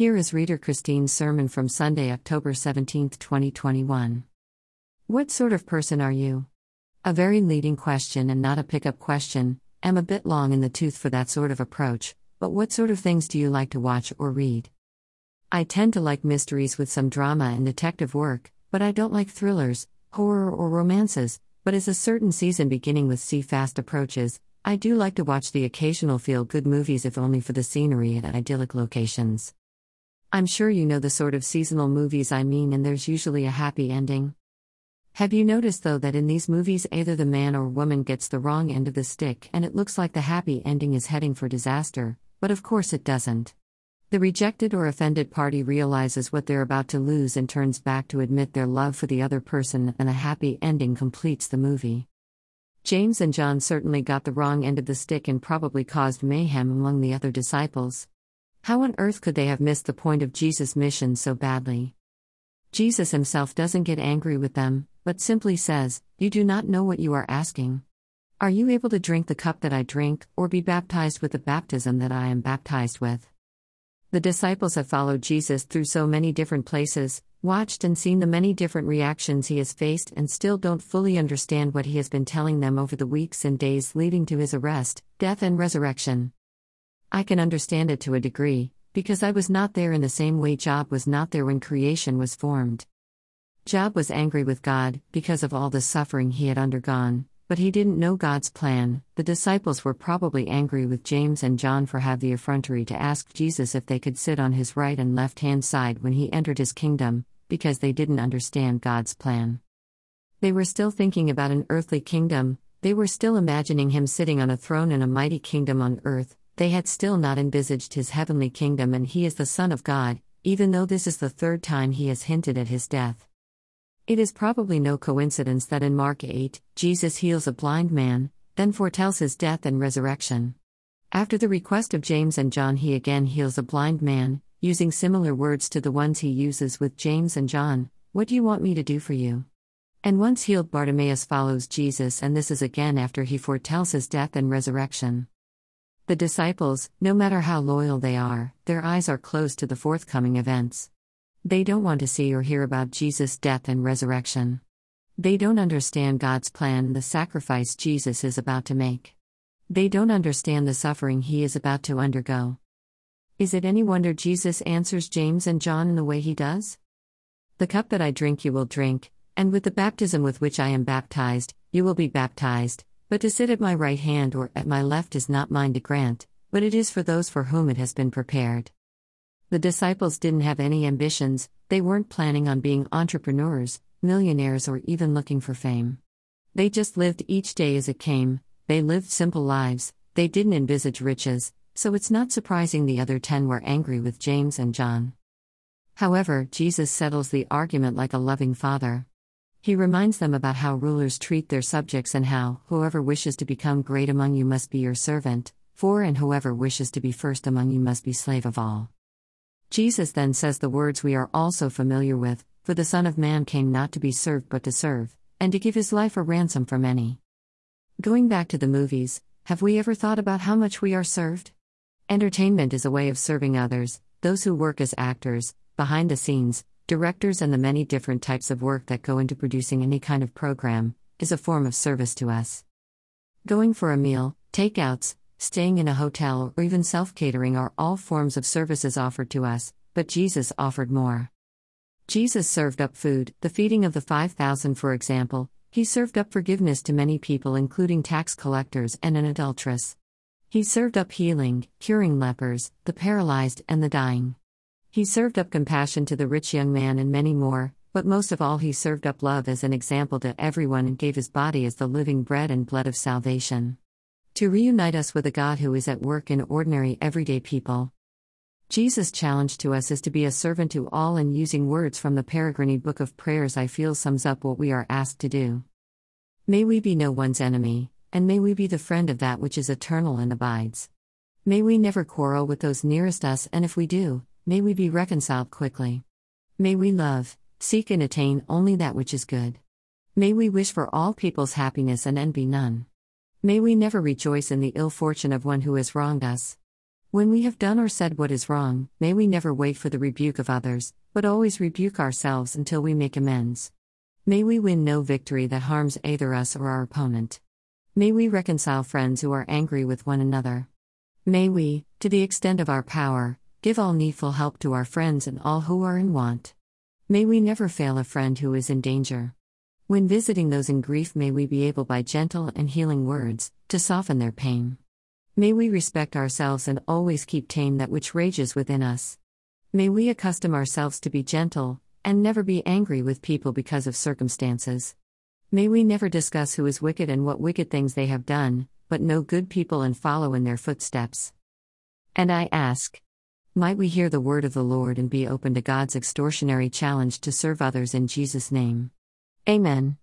Here is Reader Christine's sermon from Sunday, October 17, 2021. What sort of person are you? A very leading question and not a pickup question. am a bit long in the tooth for that sort of approach, but what sort of things do you like to watch or read? I tend to like mysteries with some drama and detective work, but I don't like thrillers, horror, or romances. But as a certain season beginning with see fast approaches, I do like to watch the occasional feel good movies if only for the scenery and idyllic locations. I'm sure you know the sort of seasonal movies I mean, and there's usually a happy ending. Have you noticed, though, that in these movies either the man or woman gets the wrong end of the stick and it looks like the happy ending is heading for disaster, but of course it doesn't? The rejected or offended party realizes what they're about to lose and turns back to admit their love for the other person, and a happy ending completes the movie. James and John certainly got the wrong end of the stick and probably caused mayhem among the other disciples. How on earth could they have missed the point of Jesus' mission so badly? Jesus himself doesn't get angry with them, but simply says, You do not know what you are asking. Are you able to drink the cup that I drink, or be baptized with the baptism that I am baptized with? The disciples have followed Jesus through so many different places, watched and seen the many different reactions he has faced, and still don't fully understand what he has been telling them over the weeks and days leading to his arrest, death, and resurrection. I can understand it to a degree, because I was not there in the same way Job was not there when creation was formed. Job was angry with God because of all the suffering he had undergone, but he didn't know God's plan. The disciples were probably angry with James and John for have the effrontery to ask Jesus if they could sit on his right and left hand side when he entered his kingdom, because they didn't understand God's plan. They were still thinking about an earthly kingdom, they were still imagining him sitting on a throne in a mighty kingdom on earth, they had still not envisaged his heavenly kingdom and he is the Son of God, even though this is the third time he has hinted at his death. It is probably no coincidence that in Mark 8, Jesus heals a blind man, then foretells his death and resurrection. After the request of James and John, he again heals a blind man, using similar words to the ones he uses with James and John What do you want me to do for you? And once healed, Bartimaeus follows Jesus, and this is again after he foretells his death and resurrection. The disciples, no matter how loyal they are, their eyes are closed to the forthcoming events. They don't want to see or hear about Jesus' death and resurrection. They don't understand God's plan and the sacrifice Jesus is about to make. They don't understand the suffering he is about to undergo. Is it any wonder Jesus answers James and John in the way he does? The cup that I drink you will drink, and with the baptism with which I am baptized, you will be baptized, but to sit at my right hand or at my left is not mine to grant, but it is for those for whom it has been prepared. The disciples didn't have any ambitions, they weren't planning on being entrepreneurs, millionaires, or even looking for fame. They just lived each day as it came, they lived simple lives, they didn't envisage riches, so it's not surprising the other ten were angry with James and John. However, Jesus settles the argument like a loving father. He reminds them about how rulers treat their subjects and how, whoever wishes to become great among you must be your servant, for and whoever wishes to be first among you must be slave of all. Jesus then says the words we are also familiar with For the Son of Man came not to be served but to serve, and to give his life a ransom for many. Going back to the movies, have we ever thought about how much we are served? Entertainment is a way of serving others, those who work as actors, behind the scenes, directors, and the many different types of work that go into producing any kind of program, is a form of service to us. Going for a meal, takeouts, staying in a hotel, or even self catering are all forms of services offered to us, but Jesus offered more. Jesus served up food, the feeding of the 5,000, for example, he served up forgiveness to many people, including tax collectors and an adulteress. He served up healing, curing lepers, the paralyzed, and the dying. He served up compassion to the rich young man and many more, but most of all, he served up love as an example to everyone and gave his body as the living bread and blood of salvation. To reunite us with a God who is at work in ordinary, everyday people. Jesus' challenge to us is to be a servant to all, and using words from the Peregrine Book of Prayers, I feel sums up what we are asked to do. May we be no one's enemy, and may we be the friend of that which is eternal and abides. May we never quarrel with those nearest us, and if we do, May we be reconciled quickly. May we love, seek, and attain only that which is good. May we wish for all people's happiness and envy none. May we never rejoice in the ill fortune of one who has wronged us. When we have done or said what is wrong, may we never wait for the rebuke of others, but always rebuke ourselves until we make amends. May we win no victory that harms either us or our opponent. May we reconcile friends who are angry with one another. May we, to the extent of our power, give all needful help to our friends and all who are in want. May we never fail a friend who is in danger. When visiting those in grief, may we be able by gentle and healing words to soften their pain. May we respect ourselves and always keep tame that which rages within us. May we accustom ourselves to be gentle and never be angry with people because of circumstances. May we never discuss who is wicked and what wicked things they have done, but know good people and follow in their footsteps. And I ask, might we hear the word of the Lord and be open to God's extortionary challenge to serve others in Jesus' name? Amen.